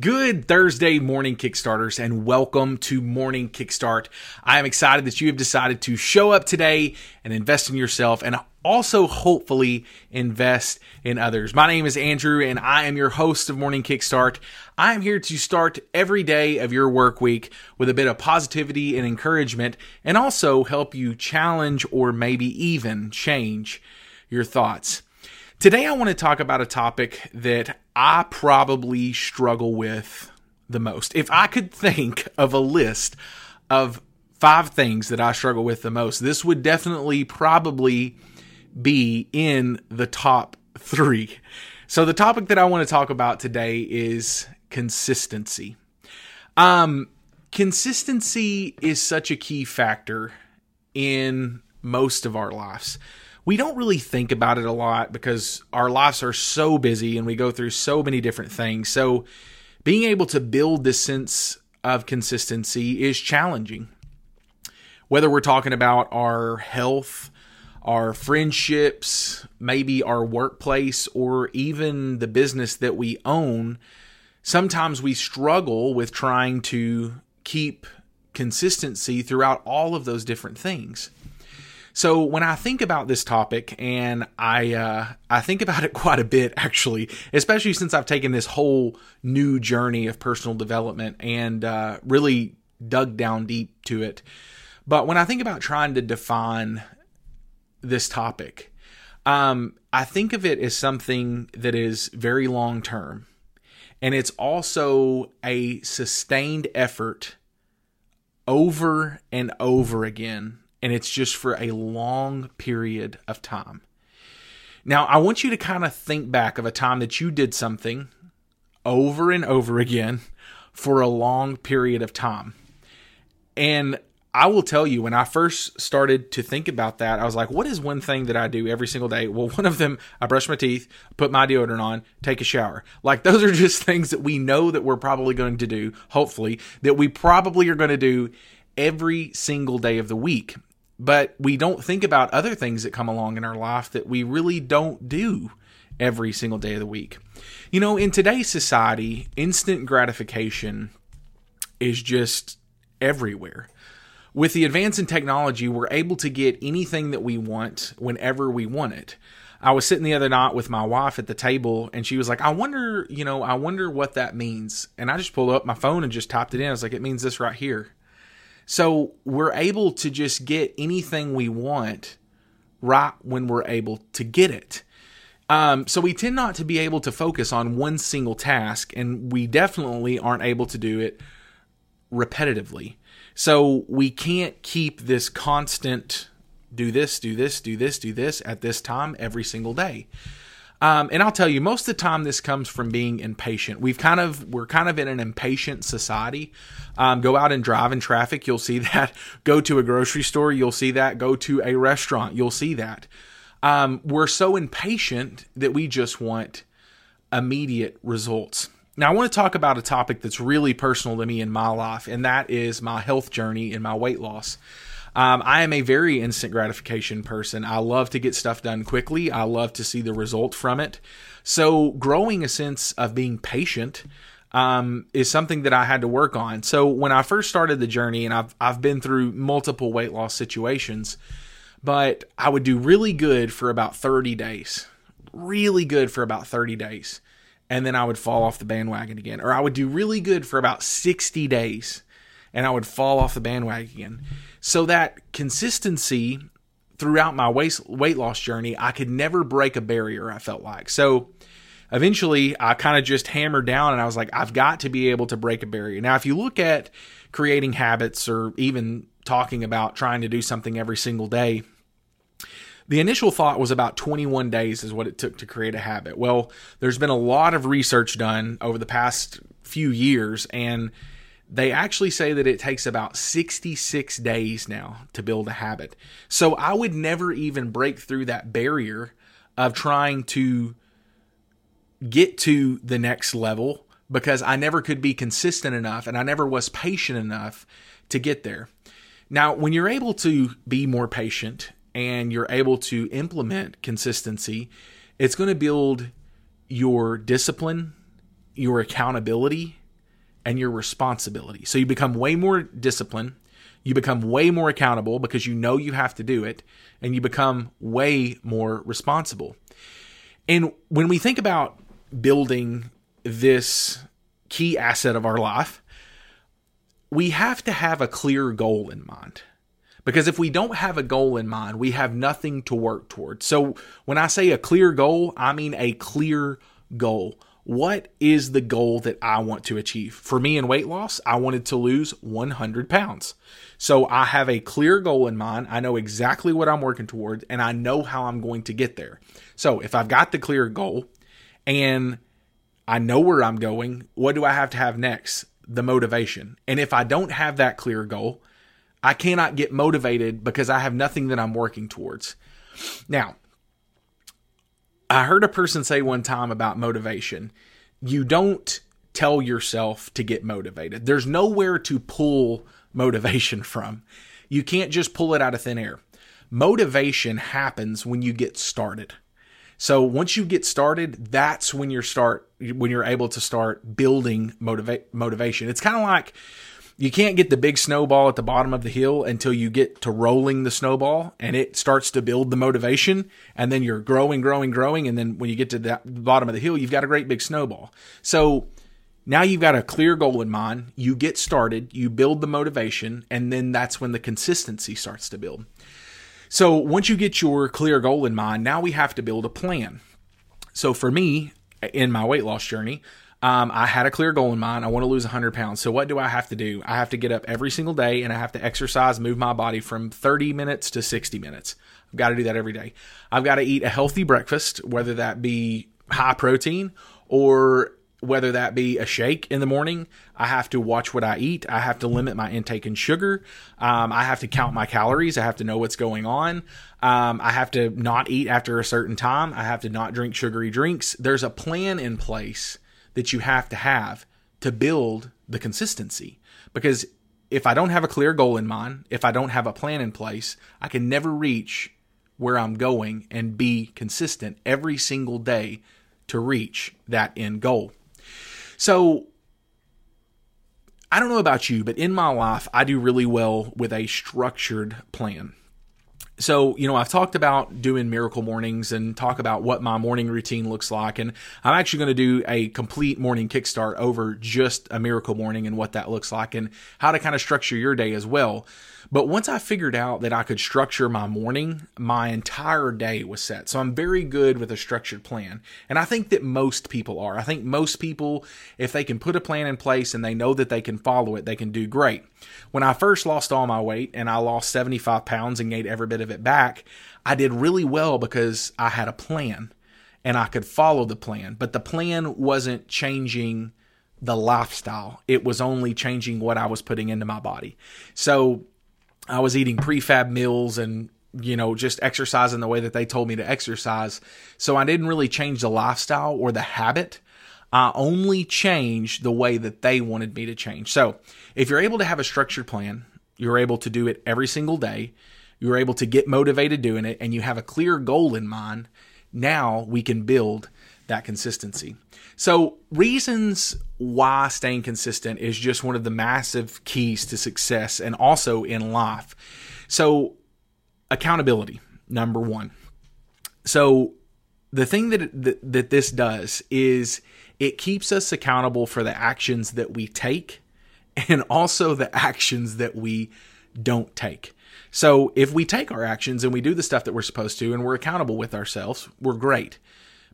Good Thursday morning, Kickstarters, and welcome to Morning Kickstart. I am excited that you have decided to show up today and invest in yourself and also hopefully invest in others. My name is Andrew and I am your host of Morning Kickstart. I am here to start every day of your work week with a bit of positivity and encouragement and also help you challenge or maybe even change your thoughts. Today, I want to talk about a topic that I probably struggle with the most. If I could think of a list of five things that I struggle with the most, this would definitely probably be in the top three. So, the topic that I want to talk about today is consistency. Um, consistency is such a key factor in most of our lives we don't really think about it a lot because our lives are so busy and we go through so many different things. So being able to build this sense of consistency is challenging. Whether we're talking about our health, our friendships, maybe our workplace, or even the business that we own, sometimes we struggle with trying to keep consistency throughout all of those different things. So when I think about this topic, and I uh, I think about it quite a bit actually, especially since I've taken this whole new journey of personal development and uh, really dug down deep to it. But when I think about trying to define this topic, um, I think of it as something that is very long term, and it's also a sustained effort over and over again and it's just for a long period of time. Now, I want you to kind of think back of a time that you did something over and over again for a long period of time. And I will tell you, when I first started to think about that, I was like, what is one thing that I do every single day? Well, one of them, I brush my teeth, put my deodorant on, take a shower. Like, those are just things that we know that we're probably going to do, hopefully, that we probably are going to do every single day of the week but we don't think about other things that come along in our life that we really don't do every single day of the week. You know, in today's society, instant gratification is just everywhere. With the advance in technology, we're able to get anything that we want whenever we want it. I was sitting the other night with my wife at the table and she was like, I wonder, you know, I wonder what that means. And I just pulled up my phone and just typed it in. I was like, it means this right here. So we're able to just get anything we want right when we're able to get it. Um, so we tend not to be able to focus on one single task, and we definitely aren't able to do it repetitively. So we can't keep this constant do this, do this, do this, do this at this time every single day. Um, and I'll tell you, most of the time this comes from being impatient. We've kind of we're kind of in an impatient society. Um, go out and drive in traffic, you'll see that. Go to a grocery store, you'll see that. Go to a restaurant, you'll see that. Um, we're so impatient that we just want immediate results. Now, I want to talk about a topic that's really personal to me in my life, and that is my health journey and my weight loss. Um, I am a very instant gratification person. I love to get stuff done quickly. I love to see the result from it. So, growing a sense of being patient um, is something that I had to work on. So, when I first started the journey, and I've I've been through multiple weight loss situations, but I would do really good for about 30 days, really good for about 30 days, and then I would fall off the bandwagon again, or I would do really good for about 60 days, and I would fall off the bandwagon again. So that consistency throughout my weight, weight loss journey, I could never break a barrier, I felt like. So eventually I kind of just hammered down and I was like, I've got to be able to break a barrier. Now, if you look at creating habits or even talking about trying to do something every single day, the initial thought was about 21 days is what it took to create a habit. Well, there's been a lot of research done over the past few years, and they actually say that it takes about 66 days now to build a habit. So I would never even break through that barrier of trying to get to the next level because I never could be consistent enough and I never was patient enough to get there. Now, when you're able to be more patient and you're able to implement consistency, it's going to build your discipline, your accountability, and your responsibility. So you become way more disciplined, you become way more accountable because you know you have to do it, and you become way more responsible. And when we think about building this key asset of our life, we have to have a clear goal in mind. Because if we don't have a goal in mind, we have nothing to work towards. So when I say a clear goal, I mean a clear goal. What is the goal that I want to achieve? For me in weight loss, I wanted to lose 100 pounds. So I have a clear goal in mind. I know exactly what I'm working towards and I know how I'm going to get there. So if I've got the clear goal and I know where I'm going, what do I have to have next? The motivation. And if I don't have that clear goal, I cannot get motivated because I have nothing that I'm working towards. Now, I heard a person say one time about motivation you don't tell yourself to get motivated, there's nowhere to pull motivation from. You can't just pull it out of thin air. Motivation happens when you get started. So once you get started, that's when you're start when you're able to start building motivate motivation. It's kind of like you can't get the big snowball at the bottom of the hill until you get to rolling the snowball and it starts to build the motivation. And then you're growing growing growing. And then when you get to the bottom of the hill you've got a great big snowball. So now you've got a clear goal in mind. You get started you build the motivation and then that's when the consistency starts to build. So once you get your clear goal in mind now we have to build a plan. So for me in my weight loss journey um, I had a clear goal in mind. I want to lose 100 pounds. So, what do I have to do? I have to get up every single day and I have to exercise, move my body from 30 minutes to 60 minutes. I've got to do that every day. I've got to eat a healthy breakfast, whether that be high protein or whether that be a shake in the morning. I have to watch what I eat. I have to limit my intake in sugar. Um, I have to count my calories. I have to know what's going on. Um, I have to not eat after a certain time. I have to not drink sugary drinks. There's a plan in place that you have to have to build the consistency. Because if I don't have a clear goal in mind, if I don't have a plan in place, I can never reach where I'm going and be consistent every single day to reach that end goal. So, I don't know about you, but in my life, I do really well with a structured plan so you know i've talked about doing miracle mornings and talk about what my morning routine looks like. And i'm actually going to do a complete morning kickstart over just a miracle morning and what that looks like and how to kind of structure your day as well but once I figured out that I could structure my morning, my entire day was set. So I'm very good with a structured plan. And I think that most people are. I think most people, if they can put a plan in place and they know that they can follow it, they can do great. When I first lost all my weight and I lost 75 pounds and gained every bit of it back, I did really well because I had a plan and I could follow the plan. But the plan wasn't changing the lifestyle. It was only changing what I was putting into my body. So I was eating prefab meals and you know just exercising the way that they told me to exercise. So I didn't really change the lifestyle or the habit. I only changed the way that they wanted me to change. So if you're able to have a structured plan, you're able to do it every single day. You're able to get motivated doing it, and you have a clear goal in mind. Now we can build that consistency. So, reasons why staying consistent is just one of the massive keys to success and also in life. So, accountability, number one. So, the thing that, that, that this does is it keeps us accountable for the actions that we take and also the actions that we don't take. So, if we take our actions and we do the stuff that we're supposed to and we're accountable with ourselves, we're great.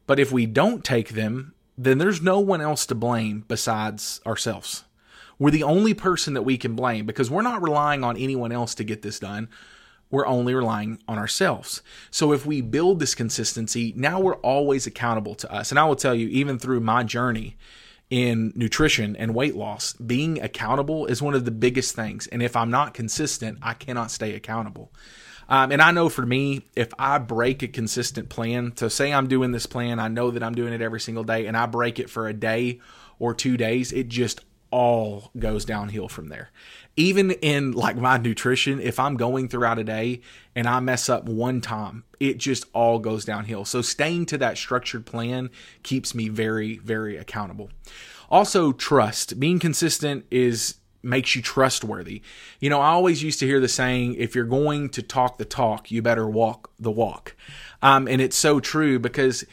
But if we don't take them, then there's no one else to blame besides ourselves. We're the only person that we can blame because we're not relying on anyone else to get this done. We're only relying on ourselves. So if we build this consistency, now we're always accountable to us. And I will tell you, even through my journey in nutrition and weight loss, being accountable is one of the biggest things. And if I'm not consistent, I cannot stay accountable. Um, and I know for me, if I break a consistent plan, to say I'm doing this plan, I know that I'm doing it every single day, and I break it for a day or two days, it just all goes downhill from there. Even in like my nutrition, if I'm going throughout a day and I mess up one time, it just all goes downhill. So staying to that structured plan keeps me very, very accountable. Also, trust. Being consistent is makes you trustworthy. You know, I always used to hear the saying, if you're going to talk the talk, you better walk the walk. Um, and it's so true because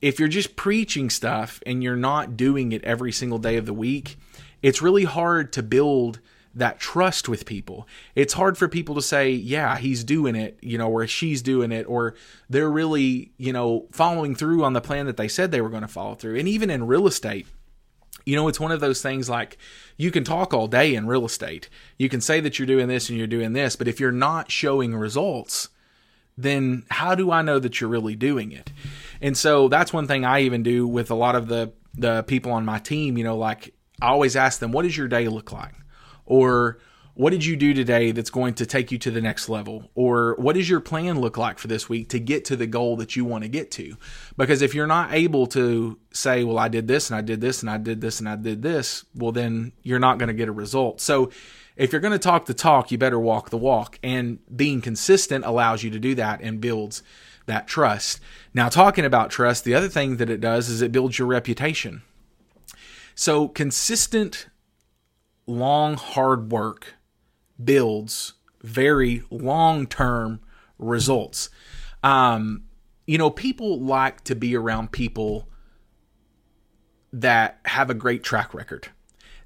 if you're just preaching stuff and you're not doing it every single day of the week, it's really hard to build that trust with people. It's hard for people to say, yeah, he's doing it, you know, or she's doing it, or they're really, you know, following through on the plan that they said they were going to follow through. And even in real estate, you know, it's one of those things like you can talk all day in real estate. You can say that you're doing this and you're doing this, but if you're not showing results, then how do I know that you're really doing it? And so that's one thing I even do with a lot of the the people on my team, you know, like I always ask them, what does your day look like? Or what did you do today that's going to take you to the next level? Or what does your plan look like for this week to get to the goal that you want to get to? Because if you're not able to say, well, I did this and I did this and I did this and I did this, well, then you're not going to get a result. So if you're going to talk the talk, you better walk the walk. And being consistent allows you to do that and builds that trust. Now, talking about trust, the other thing that it does is it builds your reputation. So, consistent, long, hard work builds very long term results. Um, you know, people like to be around people that have a great track record,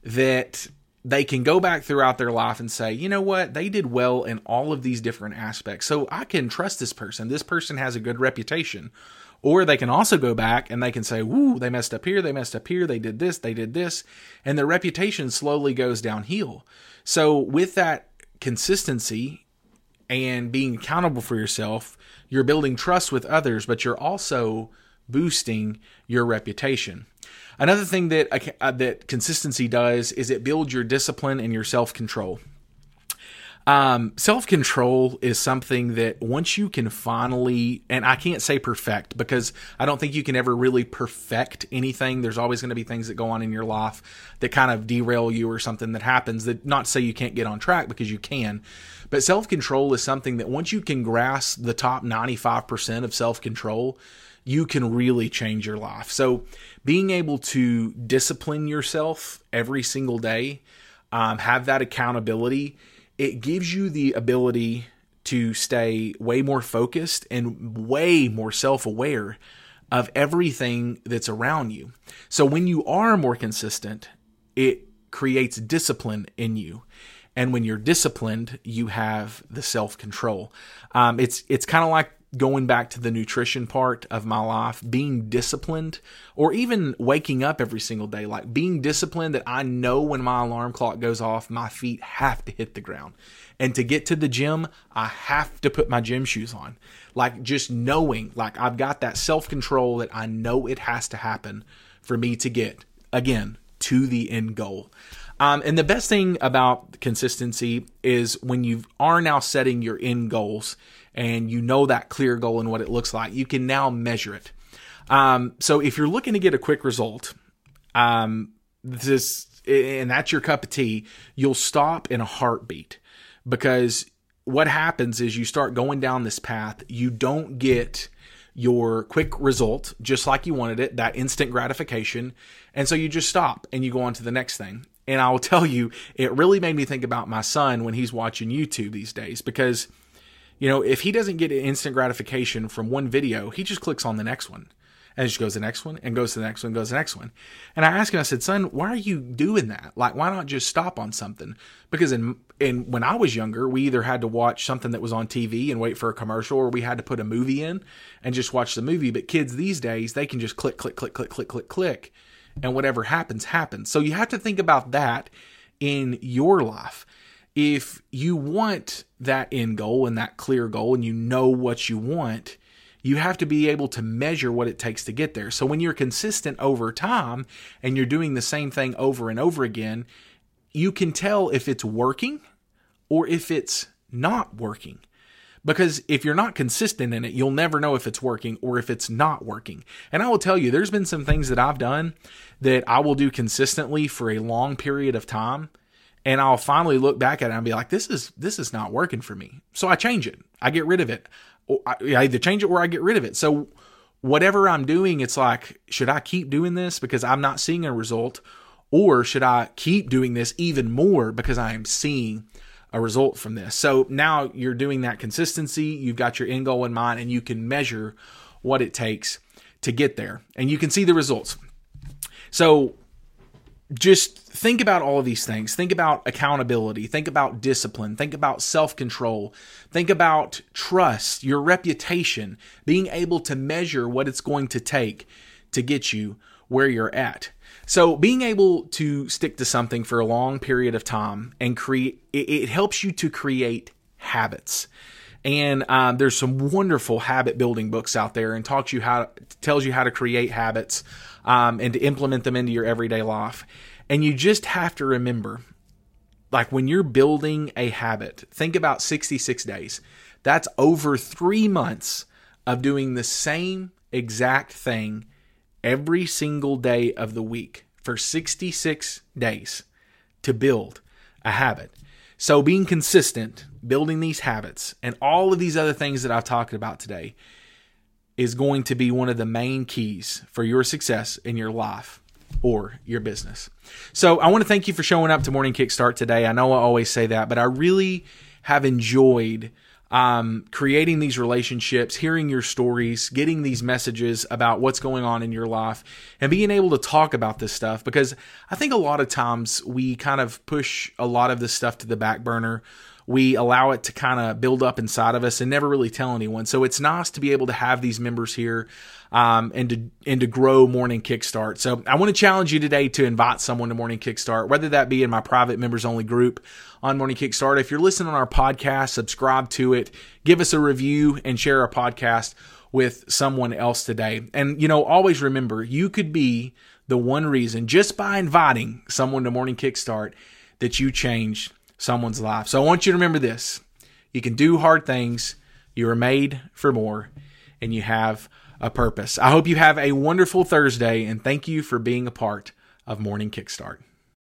that they can go back throughout their life and say, you know what, they did well in all of these different aspects. So I can trust this person. This person has a good reputation. Or they can also go back and they can say, woo, they messed up here, they messed up here, they did this, they did this. And their reputation slowly goes downhill. So, with that consistency and being accountable for yourself, you're building trust with others, but you're also boosting your reputation. Another thing that uh, that consistency does is it builds your discipline and your self control. Um, self control is something that once you can finally, and I can't say perfect because I don't think you can ever really perfect anything. There's always going to be things that go on in your life that kind of derail you or something that happens that not say you can't get on track because you can. But self control is something that once you can grasp the top 95% of self control, you can really change your life. So being able to discipline yourself every single day, um, have that accountability it gives you the ability to stay way more focused and way more self aware of everything that's around you. So when you are more consistent, it creates discipline in you. And when you're disciplined, you have the self control. Um, it's it's kind of like going back to the nutrition part of my life, being disciplined, or even waking up every single day, like being disciplined that I know when my alarm clock goes off, my feet have to hit the ground. And to get to the gym, I have to put my gym shoes on. Like just knowing, like I've got that self control that I know it has to happen for me to get, again, to the end goal. Um, and the best thing about consistency is when you are now setting your end goals and you know that clear goal and what it looks like, you can now measure it. Um, so if you're looking to get a quick result, um, this and that's your cup of tea, you'll stop in a heartbeat because what happens is you start going down this path, you don't get your quick result just like you wanted it, that instant gratification, and so you just stop and you go on to the next thing. And I will tell you, it really made me think about my son when he's watching YouTube these days because you know, if he doesn't get instant gratification from one video, he just clicks on the next one and just goes the next one and goes to the next one, goes the next one. And I asked him, I said, son, why are you doing that? Like, why not just stop on something? Because in, in when I was younger, we either had to watch something that was on TV and wait for a commercial, or we had to put a movie in and just watch the movie. But kids these days, they can just click, click, click, click, click, click, click, and whatever happens, happens. So you have to think about that in your life if you want that end goal and that clear goal and you know what you want, you have to be able to measure what it takes to get there. So when you're consistent over time and you're doing the same thing over and over again, you can tell if it's working or if it's not working. Because if you're not consistent in it, you'll never know if it's working or if it's not working. And I will tell you, there's been some things that I've done that I will do consistently for a long period of time and I'll finally look back at it and be like, this is this is not working for me. So I change it. I get rid of it. I either change it or I get rid of it. So whatever I'm doing, it's like, should I keep doing this because I'm not seeing a result, Or should I keep doing this even more because I am seeing a result from this? So now you're doing that consistency, you've got your end goal in mind, and you can measure what it takes to get there. And you can see the results. So just think about all of these things. Think about accountability. Think about discipline. Think about self control. Think about trust, your reputation, being able to measure what it's going to take to get you where you're at. So being able to stick to something for a long period of time and create, it, it helps you to create habits. And um, there's some wonderful habit building books out there and talks you how tells you how to create habits um, and to implement them into your everyday life. And you just have to remember, like when you're building a habit, think about 66 days. That's over three months of doing the same exact thing every single day of the week for 66 days to build a habit. So, being consistent, building these habits, and all of these other things that I've talked about today is going to be one of the main keys for your success in your life or your business. So, I want to thank you for showing up to Morning Kickstart today. I know I always say that, but I really have enjoyed um, creating these relationships, hearing your stories, getting these messages about what's going on in your life, and being able to talk about this stuff because I think a lot of times we kind of push a lot of this stuff to the back burner. We allow it to kind of build up inside of us and never really tell anyone. So it's nice to be able to have these members here um, and to and to grow Morning Kickstart. So I want to challenge you today to invite someone to Morning Kickstart, whether that be in my private members only group on Morning Kickstart. If you're listening on our podcast, subscribe to it, give us a review, and share our podcast with someone else today. And, you know, always remember you could be the one reason just by inviting someone to Morning Kickstart that you changed someone's life. So I want you to remember this you can do hard things, you are made for more, and you have a purpose. I hope you have a wonderful Thursday, and thank you for being a part of Morning Kickstart.